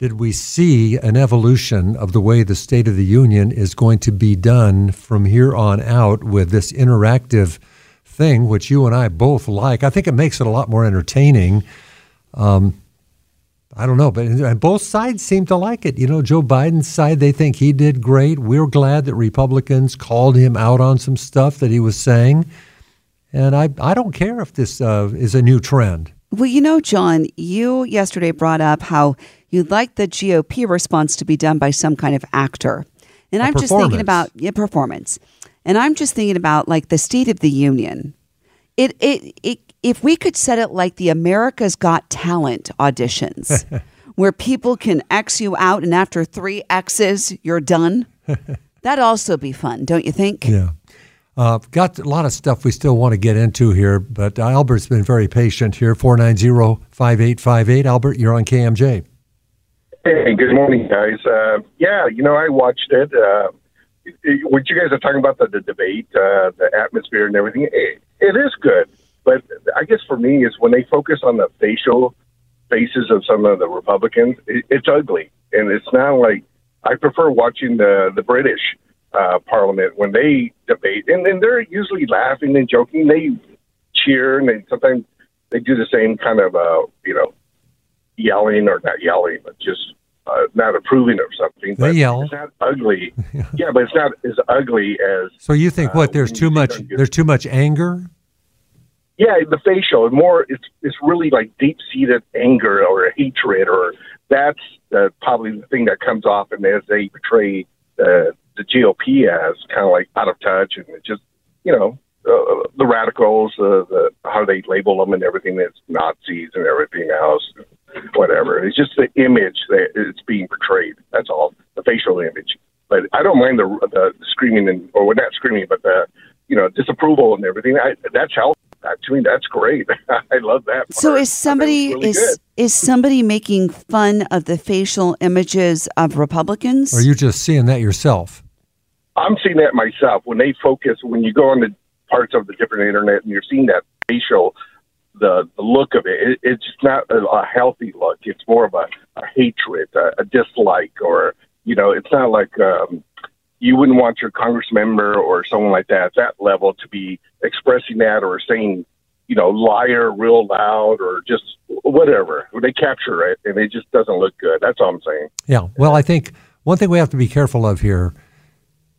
did we see an evolution of the way the State of the Union is going to be done from here on out with this interactive thing, which you and I both like? I think it makes it a lot more entertaining. Um, I don't know, but both sides seem to like it. You know, Joe Biden's side, they think he did great. We're glad that Republicans called him out on some stuff that he was saying. And I, I don't care if this uh, is a new trend. Well, you know, John, you yesterday brought up how you'd like the GOP response to be done by some kind of actor. And i am just thinking about yeah, performance. And I'm just thinking about like the State of the Union. It, it, it, if we could set it like the America's Got Talent auditions, where people can X you out and after three X's, you're done, that'd also be fun, don't you think? Yeah. Uh, got a lot of stuff we still want to get into here, but Albert's been very patient here. 490 5858. Albert, you're on KMJ. Hey, good morning, guys. Uh, yeah, you know, I watched it. Uh, what you guys are talking about the, the debate, uh, the atmosphere, and everything, it, it is good. But I guess for me is when they focus on the facial faces of some of the Republicans, it, it's ugly, and it's not like I prefer watching the the British uh, Parliament when they debate, and then they're usually laughing and joking. They cheer, and they sometimes they do the same kind of uh, you know yelling or not yelling, but just uh, not approving of something. They yell. It's not ugly. yeah, but it's not as ugly as. So you think what? Uh, there's too much. There's too much anger. Yeah, the facial more. It's it's really like deep seated anger or hatred, or that's uh, probably the thing that comes off, and as they portray the the GOP as kind of like out of touch and just you know uh, the radicals, uh, the how they label them and everything that's Nazis and everything else, whatever. It's just the image that it's being portrayed. That's all, the facial image. But I don't mind the the screaming and or not screaming, but the you know disapproval and everything. I, that's healthy. Actually, that's great. I love that. Part. So is somebody really is good. is somebody making fun of the facial images of Republicans? Or are you just seeing that yourself? I'm seeing that myself. When they focus when you go on the parts of the different internet and you're seeing that facial the the look of it, it it's not a, a healthy look. It's more of a, a hatred a, a dislike or you know it's not like um you wouldn't want your congress member or someone like that at that level to be expressing that or saying you know liar real loud or just whatever. They capture it and it just doesn't look good. That's all i'm saying. Yeah. Well i think one thing we have to be careful of here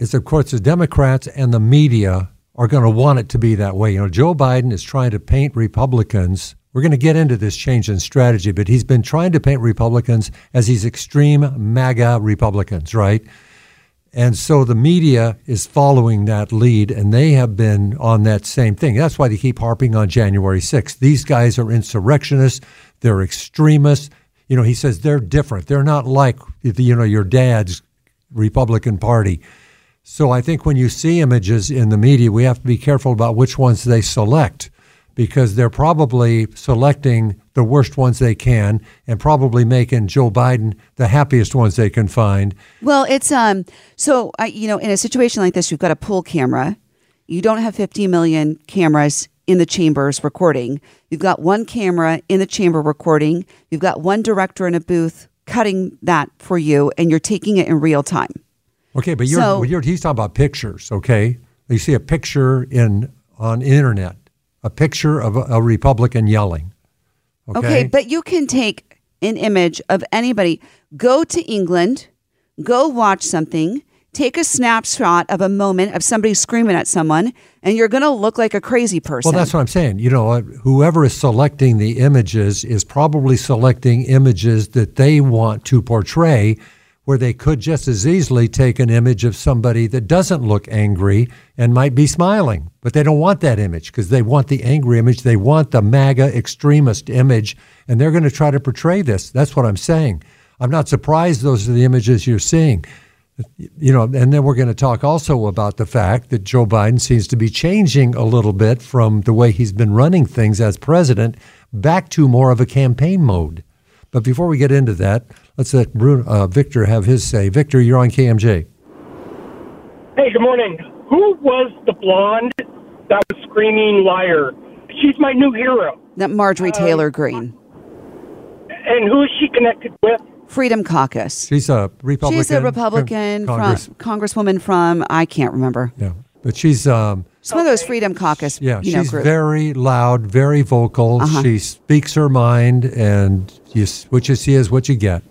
is, of course, the Democrats and the media are going to want it to be that way. You know, Joe Biden is trying to paint Republicans. We're going to get into this change in strategy, but he's been trying to paint Republicans as these extreme MAGA Republicans, right? And so the media is following that lead, and they have been on that same thing. That's why they keep harping on January 6th. These guys are insurrectionists, they're extremists. You know, he says they're different. They're not like, you know, your dad's Republican Party. So I think when you see images in the media, we have to be careful about which ones they select because they're probably selecting the worst ones they can and probably making Joe Biden the happiest ones they can find. Well, it's um so uh, you know in a situation like this you've got a pool camera. You don't have 50 million cameras in the chambers recording. You've got one camera in the chamber recording. You've got one director in a booth cutting that for you and you're taking it in real time. Okay, but you're, so, you're he's talking about pictures, okay? You see a picture in on internet, a picture of a, a Republican yelling. Okay? okay, but you can take an image of anybody. Go to England, go watch something, take a snapshot of a moment of somebody screaming at someone, and you're going to look like a crazy person. Well, that's what I'm saying. You know, uh, whoever is selecting the images is probably selecting images that they want to portray where they could just as easily take an image of somebody that doesn't look angry and might be smiling. But they don't want that image because they want the angry image. They want the MAGA extremist image, and they're going to try to portray this. That's what I'm saying. I'm not surprised those are the images you're seeing. You know, and then we're going to talk also about the fact that Joe Biden seems to be changing a little bit from the way he's been running things as president back to more of a campaign mode. But before we get into that, let's let Bruno, uh, Victor have his say. Victor, you're on KMJ. Hey, good morning. Who was the blonde that was screaming liar? She's my new hero. That Marjorie uh, Taylor Greene. And who is she connected with? Freedom Caucus. She's a Republican. She's a Republican Congress. from Congresswoman from I can't remember. Yeah, but she's um, some of those Freedom Caucus. Yeah, you know, she's group. very loud, very vocal. Uh-huh. She speaks her mind, and you, what you see is what you get.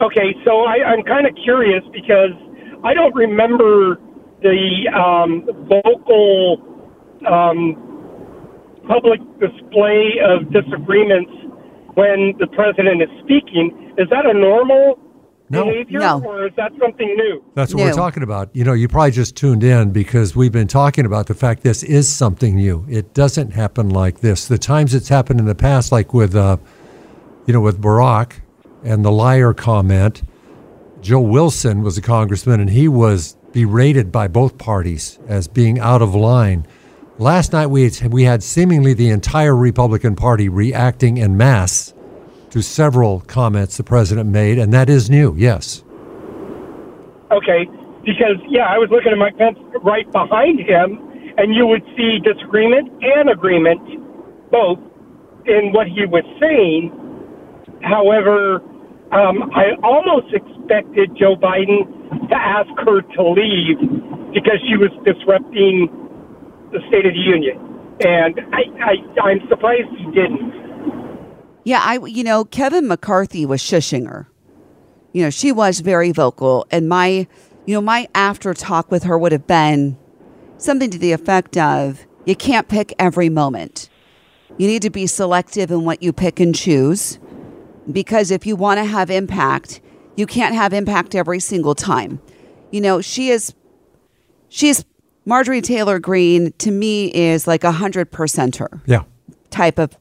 Okay, so I, I'm kind of curious because I don't remember the um, vocal um, public display of disagreements when the president is speaking. Is that a normal no. behavior, no. or is that something new? That's what new. we're talking about. You know, you probably just tuned in because we've been talking about the fact this is something new. It doesn't happen like this. The times it's happened in the past, like with, uh, you know, with Barack and the liar comment, Joe Wilson was a congressman and he was berated by both parties as being out of line. Last night we had, we had seemingly the entire Republican Party reacting en masse to several comments the president made, and that is new, yes. Okay, because, yeah, I was looking at Mike Pence right behind him, and you would see disagreement and agreement, both, in what he was saying. However, um, I almost expected Joe Biden to ask her to leave because she was disrupting the State of the Union. And I, I, I'm surprised he didn't. Yeah, I you know Kevin McCarthy was shushing her. You know, she was very vocal, and my you know my after talk with her would have been something to the effect of, "You can't pick every moment. You need to be selective in what you pick and choose, because if you want to have impact, you can't have impact every single time." You know, she is she is Marjorie Taylor Greene to me is like a hundred percenter. Yeah. Type of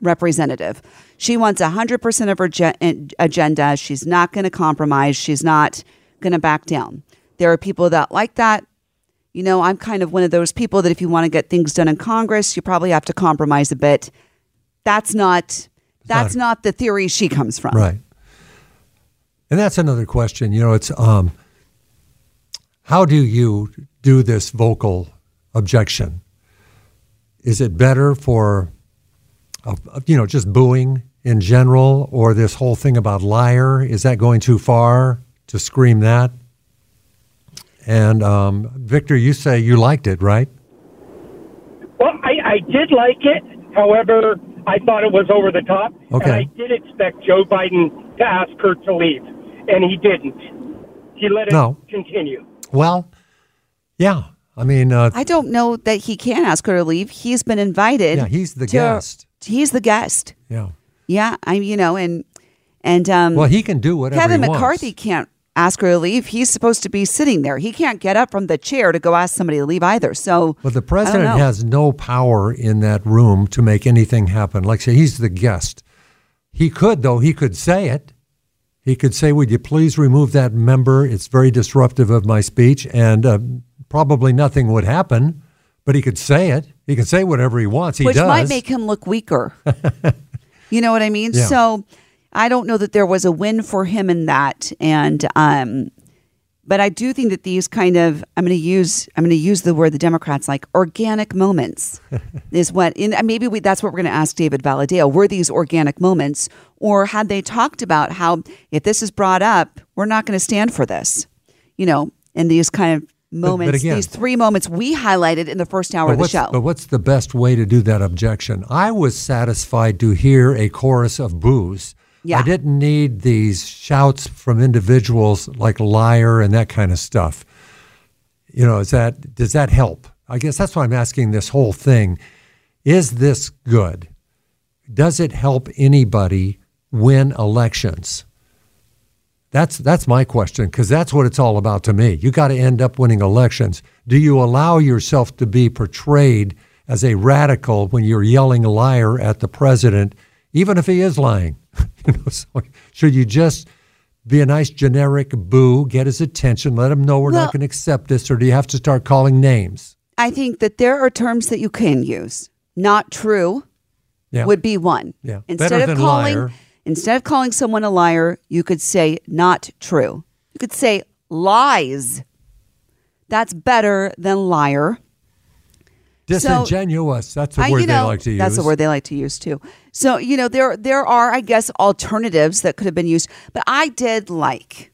representative. She wants a 100% of her ge- eh, agenda. She's not going to compromise. She's not going to back down. There are people that like that. You know, I'm kind of one of those people that if you want to get things done in Congress, you probably have to compromise a bit. That's not that's not, not the theory she comes from. Right. And that's another question. You know, it's um how do you do this vocal objection? Is it better for of, you know, just booing in general, or this whole thing about liar? Is that going too far to scream that? And um, Victor, you say you liked it, right? Well, I, I did like it. However, I thought it was over the top. Okay. And I did expect Joe Biden to ask her to leave, and he didn't. He let it no. continue. Well, yeah. I mean, uh, I don't know that he can ask her to leave. He's been invited. Yeah, he's the guest he's the guest. Yeah. Yeah, I you know and and um Well, he can do whatever Kevin McCarthy wants. can't ask her to leave. He's supposed to be sitting there. He can't get up from the chair to go ask somebody to leave either. So But the president has no power in that room to make anything happen. Like say he's the guest. He could though, he could say it. He could say, "Would you please remove that member? It's very disruptive of my speech," and uh, probably nothing would happen But he could say it. He can say whatever he wants. He which does. might make him look weaker. you know what I mean? Yeah. So I don't know that there was a win for him in that, and um, but I do think that these kind of I'm going to use I'm going to use the word the Democrats like organic moments is what in maybe we, that's what we're going to ask David Valadao were these organic moments or had they talked about how if this is brought up we're not going to stand for this you know in these kind of moments again- these three moments we highlighted in the first hour of the show but what's the best way to do that objection? I was satisfied to hear a chorus of boos. Yeah. I didn't need these shouts from individuals like liar and that kind of stuff. You know, is that does that help? I guess that's why I'm asking this whole thing. Is this good? Does it help anybody win elections? That's that's my question because that's what it's all about to me. You got to end up winning elections. Do you allow yourself to be portrayed as a radical when you're yelling liar at the president, even if he is lying? you know, so should you just be a nice generic boo, get his attention, let him know we're Well- not going to accept this, or do you have to start calling names? I think that there are terms that you can use. Not true Yeah. would be one. Yeah. Instead of calling liar. instead of calling someone a liar, you could say not true. You could say lies. That's better than liar. Disingenuous. that's the I- word you know, they like to use. That's the word they like to use too. So you know there there are I guess alternatives that could have been used, but I did like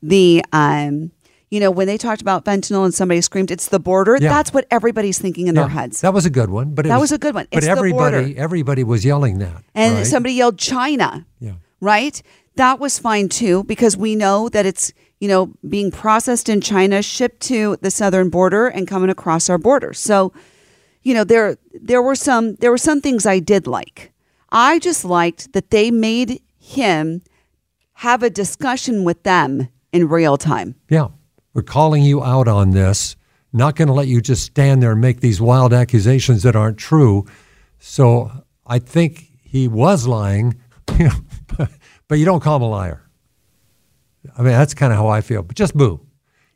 the um you know when they talked about fentanyl and somebody screamed it's the border. Yeah. That's what everybody's thinking in Yeah, their heads. That was a good one, but it That was a good one. But It's the everybody, everybody was yelling that, and right? somebody yelled China. Yeah. Right? That was fine too because we know that it's, you know, being processed in China, shipped to the southern border and coming across our border. So, you know, there there were some there were some things I did like. I just liked that they made him have a discussion with them in real time. Yeah. We're calling you out on this. Not going to let you just stand there and make these wild accusations that aren't true. So I think he was lying, you know, but, but you don't call him a liar. I mean, that's kind of how I feel. But just boo.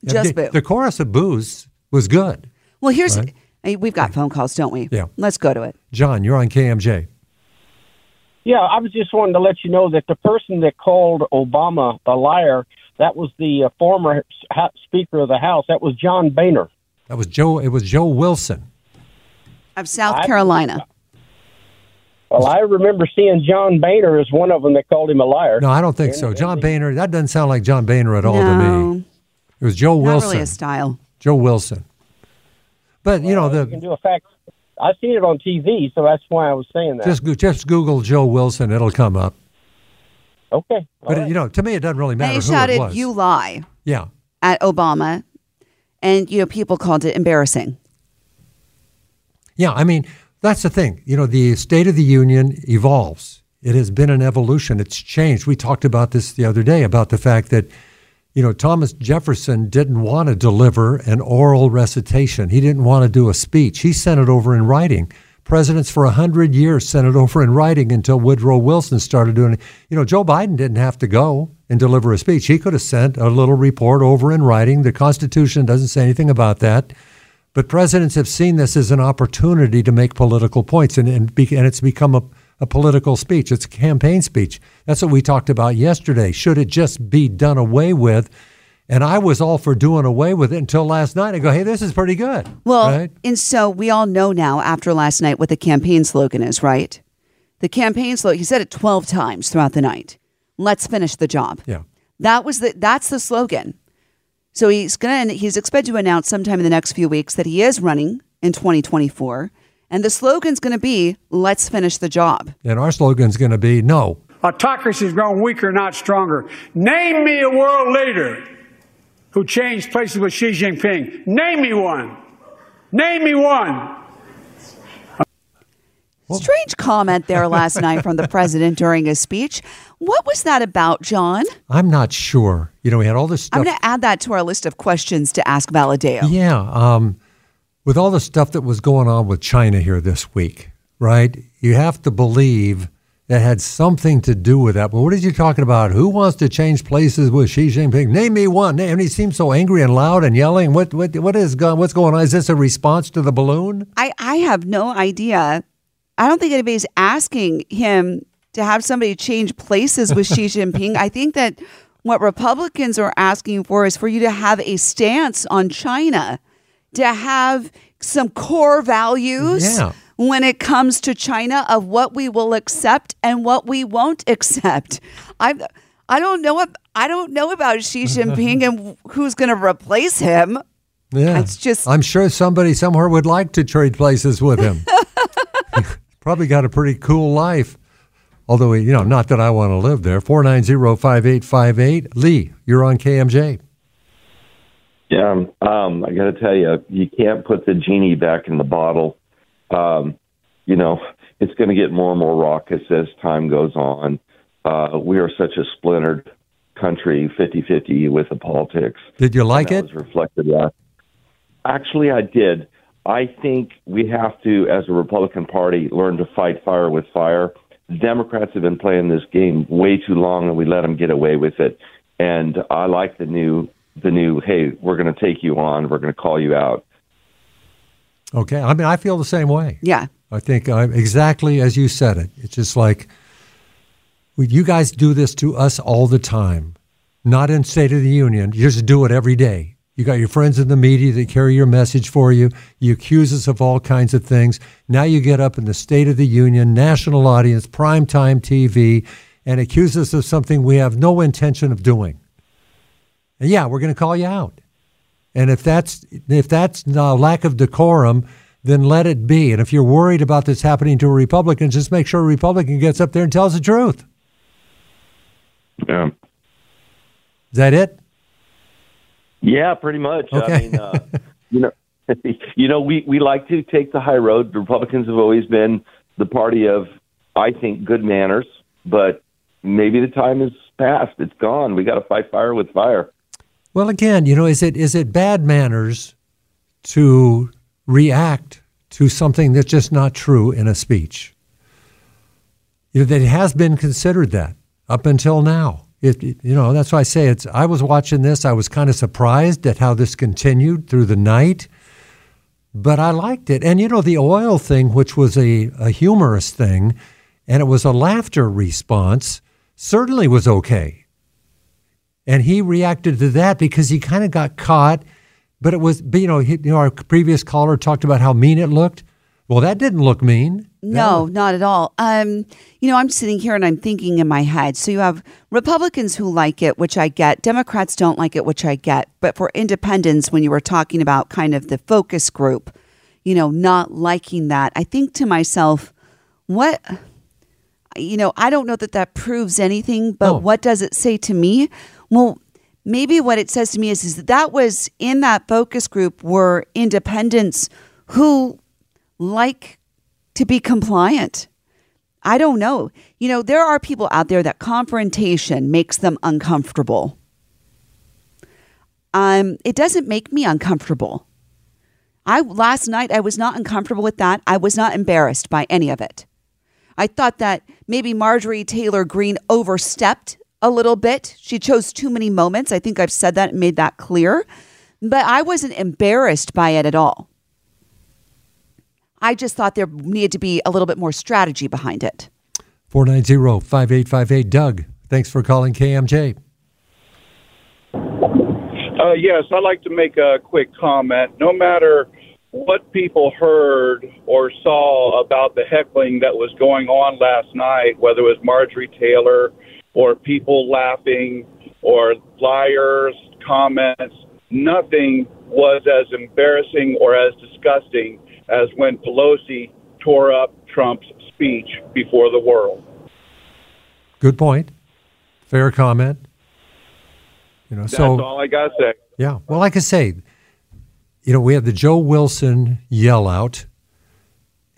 Just the, boo. The chorus of boos was good. Well, here's Right. We've got phone calls, don't we? Yeah. Let's go to it. John, you're on KMJ. Yeah, I was just wanting to let you know that the person that called Obama a liar, that was the uh, former ha- Speaker of the House. That was John Boehner. That was Joe. It was Joe Wilson. Of South I- Carolina. Well, I remember seeing John Boehner as one of them that called him a liar. No, I don't think so. John Boehner. That doesn't sound like John Boehner at all to me. It was Joe Not Wilson. really a style. Joe Wilson. But you know You the can do a fact. I seen it on TV, so that's why I was saying that. just just Google Joe Wilson. It'll come up. okay. But it, you know, to me, it doesn't really matter They who shouted, it was. "You lie." yeah, at Obama, and you know people called it embarrassing. yeah. I mean, that's the thing. You know, the State of the Union evolves. It has been an evolution. It's changed. We talked about this the other day about the fact that, you know, Thomas Jefferson didn't want to deliver an oral recitation. He didn't want to do a speech. He sent it over in writing. Presidents for a hundred years sent it over in writing until Woodrow Wilson started doing it. You know, Joe Biden didn't have to go and deliver a speech. He could have sent a little report over in writing. The Constitution doesn't say anything about that. But presidents have seen this as an opportunity to make political points, and, and, be, and it's become a, a political speech. It's a campaign speech. That's what we talked about yesterday. Should it just be done away with? And I was all for doing away with it until last night. I go, hey, this is pretty good. Well, right? and so we all know now after last night what the campaign slogan is, right? The campaign slogan. He said it twelve times throughout the night. Let's finish the job. Yeah. That was the that's the slogan. So he's gonna he's expected to announce sometime in the next few weeks that he is running in 2024, and the slogan's going to be "Let's finish the job." And our slogan's going to be no. Autocracy has grown weaker, not stronger. Name me a world leader who changed places with Xi Jinping. Name me one. Name me one. Strange comment there last night from the president during his speech. What was that about, John? I'm not sure. You know, we had all this stuff. I'm going to add that to our list of questions to ask Valadao. Yeah. Um, with all the stuff that was going on with China here this week, right? You have to believe, that had something to do with that. But what are you talking about? Who wants to change places with Xi Jinping? Name me one. And he seems so angry and loud and yelling. What what what is what's going on? Is this a response to the balloon? I I have no idea. I don't think anybody's asking him to have somebody change places with Xi Jinping. I think that what Republicans are asking for is for you to have a stance on China, to have some core values. Yeah when it comes to China of what we will accept and what we won't accept. I I don't know I don't know about Xi Jinping and who's going to replace him. Yeah, it's just I'm sure somebody somewhere would like to trade places with him. Probably got a pretty cool life. Although, you know, not that I want to live there. 490-5858. Lee, you're on KMJ. Yeah, um, I got to tell you, you can't put the genie back in the bottle um, you know, it's going to get more and more raucous as time goes on. Uh, we are such a splintered country, 50-50 with the politics. Did you like it? Was reflected that. Actually, I did. I think we have to, as a Republican Party, learn to fight fire with fire. The Democrats have been playing this game way too long, and we let them get away with it. And I like the new, the new. Hey, we're going to take you on. We're going to call you out. Okay. I mean, I feel the same way. Yeah. I think uh, exactly as you said it. It's just like you guys do this to us all the time, not in State of the Union. You just do it every day. You got your friends in the media that carry your message for you. You accuse us of all kinds of things. Now you get up in the State of the Union, national audience, primetime TV, and accuse us of something we have no intention of doing. Yeah, we're going to call you out. And if that's if that's a lack of decorum, then let it be. And if you're worried about this happening to a Republican, just make sure a Republican gets up there and tells the truth. Yeah. Is that it? Yeah, pretty much. Okay. I mean, uh, you know, you know, we we like to take the high road. The Republicans have always been the party of, I think, good manners. But maybe the time is past. It's gone. We got to fight fire with fire. Well, again, you know, is it is it bad manners to react to something that's just not true in a speech? You know, that has been considered that up until now. It, you know, that's why I say it's. I was watching this. I was kind of surprised at how this continued through the night, but I liked it. And you know, the oil thing, which was a, a humorous thing, and it was a laughter response, certainly was okay and he reacted to that because he kind of got caught. But it was, you know, he, you know, our previous caller talked about how mean it looked. Well, that didn't look mean. No, not at all. Um, you know, I'm sitting here and I'm thinking in my head. So you have Republicans who like it, which I get. Democrats don't like it, which I get. But for independents, when you were talking about kind of the focus group, you know, not liking that, I think to myself, what you know, I don't know that that proves anything, but oh. what does it say to me? Well, maybe what it says to me is, is that, that was in that focus group were independents who like to be compliant. I don't know. You know, there are people out there that confrontation makes them uncomfortable. Um, it doesn't make me uncomfortable. I last night I was not uncomfortable with that. I was not embarrassed by any of it. I thought that maybe Marjorie Taylor Greene overstepped a little bit. She chose too many moments. I think I've said that and made that clear. But I wasn't embarrassed by it at all. I just thought there needed to be a little bit more strategy behind it. 490 5858. Doug, thanks for calling KMJ. Uh, yes, I'd like to make a quick comment. No matter what people heard or saw about the heckling that was going on last night, whether it was Marjorie Taylor or people laughing or liars, comments, nothing was as embarrassing or as disgusting as when Pelosi tore up Trump's speech before the world. Good point. Fair comment. You know, That's so all I got to say. Yeah. Well, like I say, you know, we had the Joe Wilson yell out,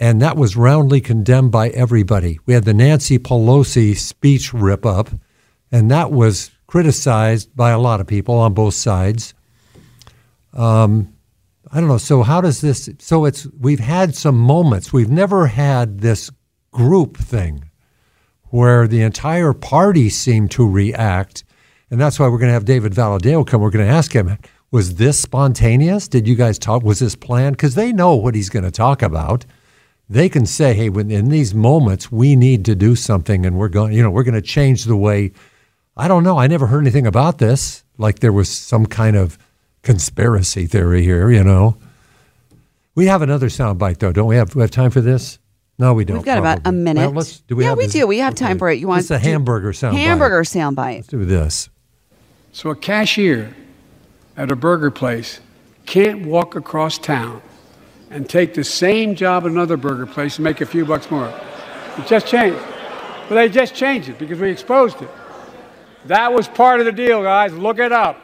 and that was roundly condemned by everybody. We had the Nancy Pelosi speech rip up, and that was criticized by a lot of people on both sides. Um, I don't know. So how does this? So it's we've had some moments. We've never had this group thing where the entire party seemed to react. And that's why we're going to have David Valadao come. We're going to ask him, was this spontaneous? Did you guys talk? Was this planned? Because they know what he's going to talk about. They can say, hey, when, in these moments, we need to do something and we're going, you know, we're going to change the way. I don't know. I never heard anything about this. Like there was some kind of conspiracy theory here, you know. We have another soundbite, though, don't we? Have, we have time for this? No, we don't. We've got probably. about a minute. Well, do we yeah, have we this? do. We have time Okay. for it. You want It's a to- hamburger soundbite. Hamburger soundbite. Let's do this. So a cashier at a burger place can't walk across town and take the same job at another burger place and make a few bucks more. It just changed. But they just changed it because we exposed it. That was part of the deal, guys. Look it up.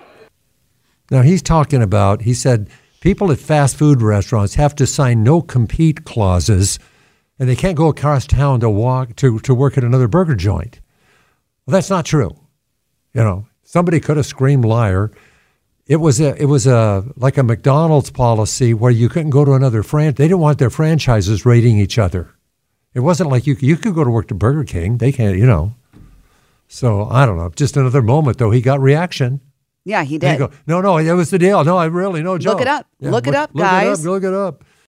Now he's talking about. He said people at fast food restaurants have to sign no compete clauses, and they can't go across town to walk to to work at another burger joint. Well, that's not true. You know, somebody could have screamed liar. It was a it was a like a McDonald's policy where you couldn't go to another franchise. They didn't want their franchises raiding each other. It wasn't like you you could go to work to Burger King. They can't, you know. So I don't know. Just another moment though. He got reaction. Yeah, he did. go. No, no, that was the deal. No, I really no joke. Look it up. Look it up, look guys. It up, look it up.